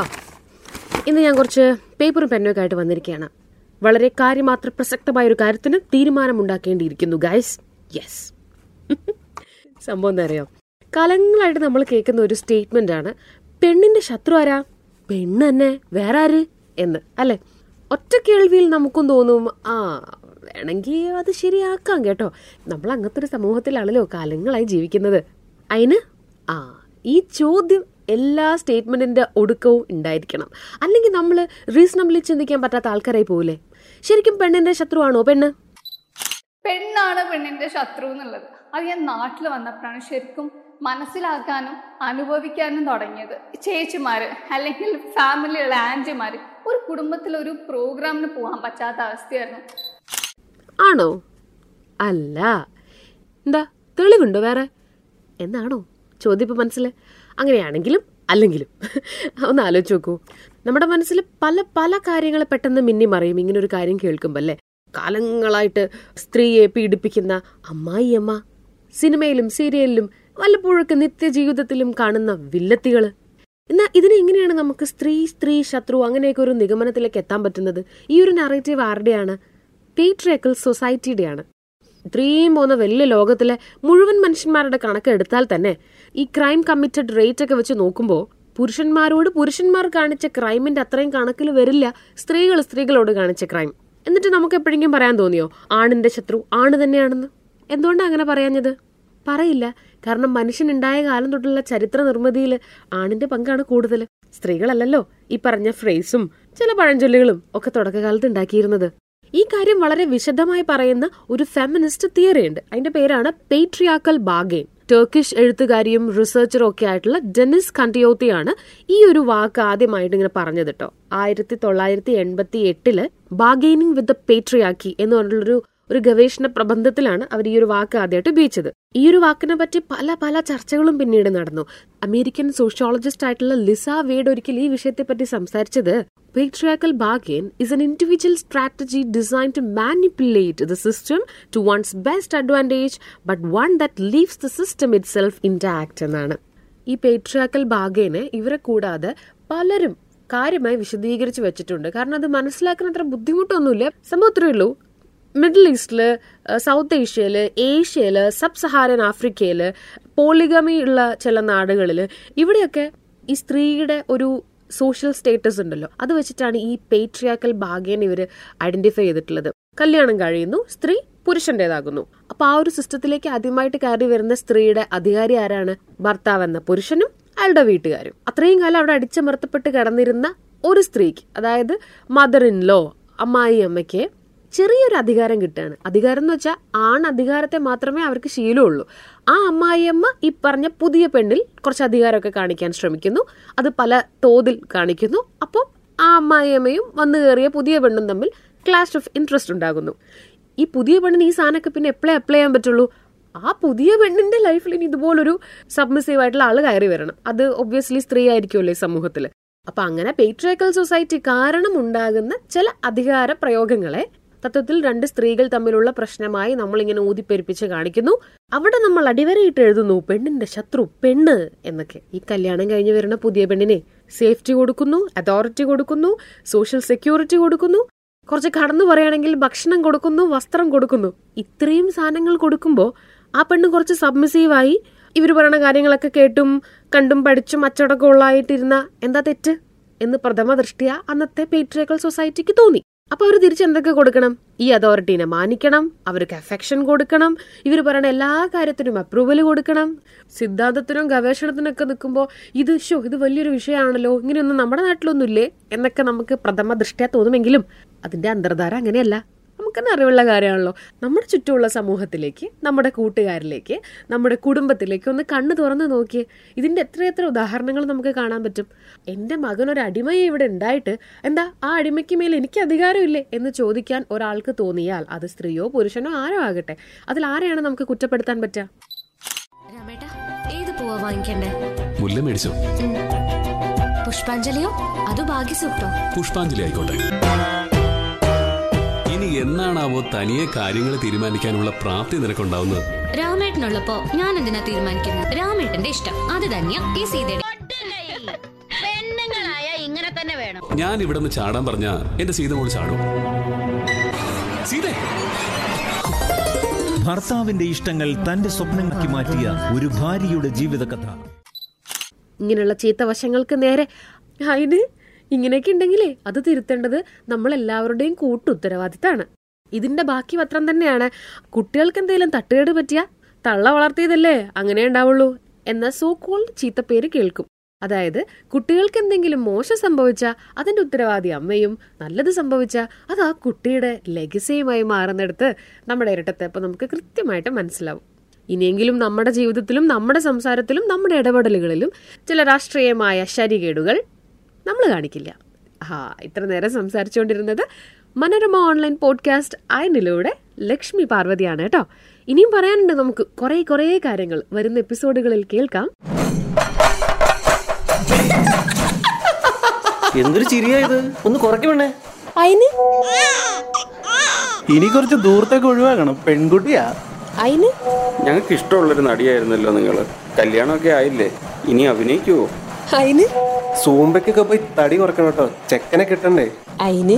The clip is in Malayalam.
ആ. ഇന്ന് ഞാൻ കുറച്ച് പേപ്പറും പെന്നൊക്കെ ആയിട്ട് വന്നിരിക്കുകയാണ്. വളരെ കാര്യമാത്ര പ്രസക്തമായ ഒരു കാര്യത്തിന് തീരുമാനമുണ്ടാക്കേണ്ടിയിരിക്കുന്നു ഗൈസ് യെസ് സംഭവം എന്താ അറിയോ? കാലങ്ങളായിട്ട് നമ്മൾ കേൾക്കുന്ന ഒരു സ്റ്റേറ്റ്മെന്റ് ആണ് പെണ്ണിന്റെ ശത്രു ആരാ? പെണ്ണ് തന്നെ വേറെ ആര് എന്ന് അല്ലെ? ഒറ്റ കേൾവിയിൽ നമുക്കും തോന്നും ആ വേണമെങ്കിൽ അത് ശരിയാക്കാം കേട്ടോ. നമ്മൾ അങ്ങനത്തെ ഒരു സമൂഹത്തിലാണല്ലോ കാലങ്ങളായി ജീവിക്കുന്നത്. അതിന് ആ ഈ ചോദ്യം എല്ലാ സ്റ്റേറ്റ്മെന്റിന്റെ ഒടുക്കവും ഉണ്ടായിരിക്കണം. അല്ലെങ്കിൽ നമ്മൾ റീസണബിളി ചിന്തിക്കാൻ പറ്റാത്ത ആൾക്കാരായി പോകില്ലേ ശരിക്കും പെണ്ണിന്റെ ശത്രുവാണോ പെണ്ണ്? പെണ്ണാണ് പെണ്ണിന്റെ ശത്രു എന്നുള്ളത്. അത് ഞാൻ നാട്ടിൽ വന്നപ്പോഴാണ് ശരിക്കും മനസ്സിലാക്കാനും അനുഭവിക്കാനും തുടങ്ങിയത്. ചേച്ചിമാര് അല്ലെങ്കിൽ ഫാമിലിയുള്ള ആന്റിമാര് ഒരു കുടുംബത്തിൽ ഒരു പ്രോഗ്രാമിന് പോകാൻ പറ്റാത്ത അവസ്ഥയായിരുന്നു. ആണോ? അല്ല. എന്താ തെളിവുണ്ടോ വേറെ? എന്നാണോ? ചോദ്യം ഇപ്പം മനസ്സിൽ അങ്ങനെയാണെങ്കിലും അല്ലെങ്കിലും. ഒന്ന് ആലോചിച്ച് നോക്കൂ. നമ്മുടെ മനസ്സിൽ പല പല കാര്യങ്ങൾ പെട്ടെന്ന് മിന്നി മറിയും. ഇങ്ങനെ ഒരു കാര്യം കേൾക്കുമ്പോൾ അല്ലേ? കാലങ്ങളായിട്ട് സ്ത്രീയെ പീഡിപ്പിക്കുന്ന അമ്മായിയമ്മ സിനിമയിലും സീരിയലിലും വല്ലപ്പോഴൊക്കെ നിത്യജീവിതത്തിലും കാണുന്ന വില്ലത്തികൾ എന്നാൽ ഇതിനെ എങ്ങനെയാണ് നമുക്ക് സ്ത്രീ സ്ത്രീ ശത്രു അങ്ങനെയൊക്കെ ഒരു നിഗമനത്തിലേക്ക് എത്താൻ പറ്റുന്നത്? ഈ ഒരു നറേറ്റീവ് ആരുടെയാണ്? പേട്രിയക്കൽ സൊസൈറ്റിയുടെയാണ് ഇത്രയും പോകുന്ന വലിയ ലോകത്തിലെ മുഴുവൻ മനുഷ്യന്മാരുടെ കണക്ക് എടുത്താൽ തന്നെ ഈ ക്രൈം കമ്മിറ്റഡ് റേറ്റ് ഒക്കെ വെച്ച് നോക്കുമ്പോൾ പുരുഷന്മാരോട് പുരുഷന്മാർ കാണിച്ച ക്രൈമിന്റെ അത്രയും കണക്കിൽ വരില്ല. സ്ത്രീകൾ സ്ത്രീകളോട് കാണിച്ച ക്രൈം എന്നിട്ട് നമുക്ക് എപ്പോഴെങ്കിലും പറയാൻ തോന്നിയോ? ആണിന്റെ ശത്രു ആണ് തന്നെയാണെന്ന്. എന്തുകൊണ്ടാണ് അങ്ങനെ പറയാഞ്ഞത്? പറയില്ല. കാരണം മനുഷ്യൻ മനുഷ്യനുണ്ടായ കാലം തൊട്ടുള്ള ചരിത്ര നിർമ്മിതിയിൽ ആണിന്റെ പങ്കാണ് കൂടുതൽ. സ്ത്രീകളല്ലല്ലോ ഈ പറഞ്ഞ ഫ്രേസും ചില പഴഞ്ചൊല്ലുകളും ഒക്കെ തുടക്കകാലത്ത് ഉണ്ടാക്കിയിരുന്നത്. ഈ കാര്യം വളരെ വിശദമായി പറയുന്ന ഒരു ഫെമിനിസ്റ്റ് തിയറി ഉണ്ട്. അതിന്റെ പേരാണ് പേട്രിയാക്കൽ ബാഗേൻ ടർക്കിഷ് എഴുത്തുകാരിയും റിസർച്ചറും ഒക്കെ ആയിട്ടുള്ള ഡെനിസ് കണ്ടിയോത്തിയാണ് ഈ ഒരു വാക്ക് ആദ്യമായിട്ട് ഇങ്ങനെ പറഞ്ഞത് കേട്ടോ ആയിരത്തി തൊള്ളായിരത്തി എൺപത്തി എട്ടിൽ ബാഗെയിനിങ് വിത്ത് ദ പേട്രിയാക്കി എന്ന് പറഞ്ഞിട്ടുള്ളൊരു ഒരു ഗവേഷണ പ്രബന്ധത്തിലാണ് അവർ ഈ ഒരു വാക്ക് ആദ്യമായിട്ട് ഉപയോഗിച്ചത്. ഈ ഒരു വാക്കിനെ പറ്റി പല പല ചർച്ചകളും പിന്നീട് നടന്നു. അമേരിക്കൻ സോഷ്യോളജിസ്റ്റ് ആയിട്ടുള്ള ലിസ വേഡ് ഒരിക്കൽ ഈ വിഷയത്തെ പറ്റി സംസാരിച്ചത് patriarchal bargain is an individual strategy designed to manipulate the system to one's best advantage but one that leaves the system itself intact എന്നാണ്. ഈ പേട്രിയാക്കൽ ബാഗേനെ ഇവരെ കൂടാതെ പലരും കാര്യമായി വിശദീകരിച്ചു വെച്ചിട്ടുണ്ട്. കാരണം അത് മനസ്സിലാക്കാൻ അത്ര ബുദ്ധിമുട്ടൊന്നുമില്ല. സംഭവം ഉള്ളൂ. മിഡിൽ ഈസ്റ്റിൽ സൗത്ത് ഏഷ്യയിൽ ഏഷ്യയിൽ സബ് സഹാരൻ ആഫ്രിക്കയിൽ പോളിഗമി ഉള്ള ചില നാടുകളിൽ ഇവിടെയൊക്കെ ഈ സ്ത്രീയുടെ ഒരു സോഷ്യൽ സ്റ്റേറ്റസ് ഉണ്ടല്ലോ. അത് വെച്ചിട്ടാണ് ഈ പേട്രിയാക്കൽ ഭാഗ്യൻ ഇവർ ഐഡന്റിഫൈ ചെയ്തിട്ടുള്ളത്. കല്യാണം കഴിയുന്നു സ്ത്രീ പുരുഷന്റേതാകുന്നു. അപ്പൊ ആ ഒരു സിസ്റ്റത്തിലേക്ക് ആദ്യമായിട്ട് കയറി വരുന്ന സ്ത്രീയുടെ അധികാരി ആരാണ്? ഭർത്താവ് എന്ന പുരുഷനും അയാളുടെ വീട്ടുകാരും. അത്രയും കാലം അവിടെ അടിച്ചമർത്തപ്പെട്ട് കിടന്നിരുന്ന ഒരു സ്ത്രീക്ക് അതായത് മദർ ഇൻ ലോ അമ്മായി അമ്മയ്ക്ക് ചെറിയൊരു അധികാരം കിട്ടുകയാണ്. അധികാരം എന്ന് വെച്ചാൽ ആൺ അധികാരത്തെ മാത്രമേ അവർക്ക് ശീലമുള്ളൂ. ആ അമ്മായിയമ്മ ഈ പറഞ്ഞ പുതിയ പെണ്ണിൽ കുറച്ച് അധികാരമൊക്കെ കാണിക്കാൻ ശ്രമിക്കുന്നു. അത് പല തോതിൽ കാണിക്കുന്നു. അപ്പോൾ ആ അമ്മായിയമ്മയും വന്നു കയറിയ പുതിയ പെണ്ണും തമ്മിൽ ക്ലാഷ് ഓഫ് ഇൻട്രസ്റ്റ് ഉണ്ടാകുന്നു. ഈ പുതിയ പെണ്ണിന് ഈ സാധനമൊക്കെ പിന്നെ എപ്പോഴേ അപ്ലൈ ചെയ്യാൻ പറ്റുള്ളൂ? ആ പുതിയ പെണ്ണിന്റെ ലൈഫിൽ ഇനി ഇതുപോലൊരു സബ്മിസീവ് ആയിട്ടുള്ള ആൾ കയറി വരണം. അത് ഒബ്വിയസ്ലി സ്ത്രീ ആയിരിക്കുമല്ലോ ഈ സമൂഹത്തിൽ അപ്പൊ അങ്ങനെ പേട്രിയക്കൽ സൊസൈറ്റി കാരണം ഉണ്ടാകുന്ന ചില അധികാര പ്രയോഗങ്ങളെ തത്വത്തിൽ രണ്ട് സ്ത്രീകൾ തമ്മിലുള്ള പ്രശ്നമായി നമ്മൾ നമ്മളിങ്ങനെ ഊതിപ്പെരുപ്പിച്ച് കാണിക്കുന്നു. അവിടെ നമ്മൾ അടിവരയിട്ട് എഴുതുന്നു പെണ്ണിന്റെ ശത്രു പെണ്ണ് എന്നൊക്കെ. ഈ കല്യാണം കഴിഞ്ഞ് വരുന്ന പുതിയ പെണ്ണിനെ സേഫ്റ്റി കൊടുക്കുന്നു അതോറിറ്റി കൊടുക്കുന്നു സോഷ്യൽ സെക്യൂരിറ്റി കൊടുക്കുന്നു കുറച്ച് കടന്നു പറയുകയാണെങ്കിൽ ഭക്ഷണം കൊടുക്കുന്നു വസ്ത്രം കൊടുക്കുന്നു. ഇത്രയും സാധനങ്ങൾ കൊടുക്കുമ്പോൾ ആ പെണ്ണ് കുറച്ച് സബ്മിസീവായി ഇവർ പറയുന്ന കാര്യങ്ങളൊക്കെ കേട്ടും കണ്ടും പഠിച്ചും അച്ചടക്കം ഉള്ളായിട്ടിരുന്ന എന്താ തെറ്റ് എന്ന് പ്രഥമ ദൃഷ്ടിയ അന്നത്തെ പേട്രിയക്കൽ സൊസൈറ്റിക്ക് തോന്നി. അപ്പൊ അവർ തിരിച്ചെന്തൊക്കെ കൊടുക്കണം? ഈ അതോറിറ്റീനെ മാനിക്കണം അവർക്ക് അഫെക്ഷൻ കൊടുക്കണം ഇവർ പറയണ എല്ലാ കാര്യത്തിനും അപ്രൂവൽ കൊടുക്കണം. സിദ്ധാന്തത്തിനും ഗവേഷണത്തിനൊക്കെ നിൽക്കുമ്പോൾ ഇത് ഷോ ഇത് വലിയൊരു വിഷയമാണല്ലോ ഇങ്ങനെയൊന്നും നമ്മുടെ നാട്ടിലൊന്നുമില്ലേ? എന്നൊക്കെ നമുക്ക് പ്രഥമ ദൃഷ്ടിയാ തോന്നുമെങ്കിലും അതിന്റെ അന്തർധാര അങ്ങനെയല്ല. നമുക്കെന്നെ അറിവുള്ള കാര്യമാണല്ലോ. നമ്മുടെ ചുറ്റുമുള്ള സമൂഹത്തിലേക്ക് നമ്മുടെ കൂട്ടുകാരിലേക്ക് നമ്മുടെ കുടുംബത്തിലേക്ക് ഒന്ന് കണ്ണു തുറന്ന് നോക്കിയേ. ഇതിന്റെ എത്രയെത്ര ഉദാഹരണങ്ങൾ നമുക്ക് കാണാൻ പറ്റും. എന്റെ മകൻ ഒരു അടിമയെ ഇവിടെ ഉണ്ടായിട്ട് എന്താ ആ അടിമയ്ക്ക് മേൽ എനിക്ക് അധികാരമില്ലേ എന്ന് ചോദിക്കാൻ ഒരാൾക്ക് തോന്നിയാൽ അത് സ്ത്രീയോ പുരുഷനോ ആരോ ആകട്ടെ. അതിൽ ആരെയാണ് നമുക്ക് കുറ്റപ്പെടുത്താൻ പറ്റുക. പുഷ്പാഞ്ജലിയോ? അതോ ഭാഗ്യസൂക്തോ പുഷ്പാഞ്ജലി ആയിക്കോട്ടെ. എന്നാണാവോ തനിയെ കാര്യങ്ങൾ തീരുമാനിക്കാനുള്ള പ്രാപ്തി നിനക്കുണ്ടാവുന്നത്? രാമേട്ടനുള്ളപ്പോ ഞാൻ എന്തിനാ തീരുമാനിക്കുന്നത്? രാമേട്ടന്റെ ഇഷ്ടം. അത് തന്നെയാ ഈ സീതയുടെ. പെണ്ണുങ്ങളായ വേണം. ഞാൻ ഇവിടെ നിന്ന് ചാടാൻ പറഞ്ഞ എന്റെ സീത മോൾ ചാടും. സീതേ! ഭർത്താവിന്റെ ഇഷ്ടങ്ങൾ തന്റെ സ്വപ്നങ്ങൾക്ക് മാറ്റിയ ഒരു ഭാര്യയുടെ ജീവിതകഥ. ഇങ്ങനെയുള്ള ചീത്ത വശങ്ങൾക്ക് നേരെ അതിന് ഇങ്ങനെയൊക്കെ ഉണ്ടെങ്കിലേ അത് തിരുത്തേണ്ടത് നമ്മൾ എല്ലാവരുടെയും കൂട്ടുത്തരവാദിത്തമാണ് ഇതിന്റെ ബാക്കി പത്രം തന്നെയാണ്. കുട്ടികൾക്ക് എന്തെങ്കിലും തട്ടുകേട് പറ്റിയ തള്ള വളർത്തിയതല്ലേ അങ്ങനെ ഉണ്ടാവുള്ളൂ എന്ന സോ കോൾഡ് ചീത്തപ്പേര് കേൾക്കും. അതായത് കുട്ടികൾക്ക് എന്തെങ്കിലും മോശം സംഭവിച്ച അതിന്റെ ഉത്തരവാദി അമ്മയും നല്ലത് സംഭവിച്ച അത് ആ കുട്ടിയുടെ ലെഗസിയുമായി മാറുന്നിടത്ത് നമ്മുടെ ഇരട്ടത്തെ ഇരട്ടത്തപ്പം നമുക്ക് കൃത്യമായിട്ട് മനസ്സിലാവും. ഇനിയെങ്കിലും നമ്മുടെ ജീവിതത്തിലും നമ്മുടെ സംസാരത്തിലും നമ്മുടെ ഇടപെടലുകളിലും ചില രാഷ്ട്രീയമായ ശരികേടുകൾ നമ്മൾ കാണിക്കില്ല. ആ ഇത്ര നേരം സംസാരിച്ചുകൊണ്ടിരുന്നത് മനോരമ ഓൺലൈൻ പോഡ്കാസ്റ്റ് അയനിലൂടെ ലക്ഷ്മി പാർവതിയാണ് കേട്ടോ. ഇനിയും പറയാനുണ്ട് നമുക്ക് കുറേ കുറേ കാര്യങ്ങൾ. വരുന്ന എപ്പിസോഡുകളിൽ കേൾക്കാം. എന്തൊരു ചിരിയായത് ഒന്ന് കുറയ്ക്കണേ അയിന്? ഇനി കുറച്ച് ദൂരത്തേക്ക് ഒഴിവാക്കണം. പെൺകുട്ടിയാ. അയിന്? ഞങ്ങൾക്ക് ഇഷ്ടമുള്ളൊരു നടിയായിരുന്നല്ലോ നിങ്ങൾ കല്യാണമൊക്കെ ആയില്ലേ? ഇനി അഭിനയിക്കുവോ? അയിന്? സൂമ്പയ്ക്കൊക്കെ പോയി തടി കുറക്കണം കേട്ടോ. ചെക്കനെ കിട്ടണ്ടേ? അയിന്?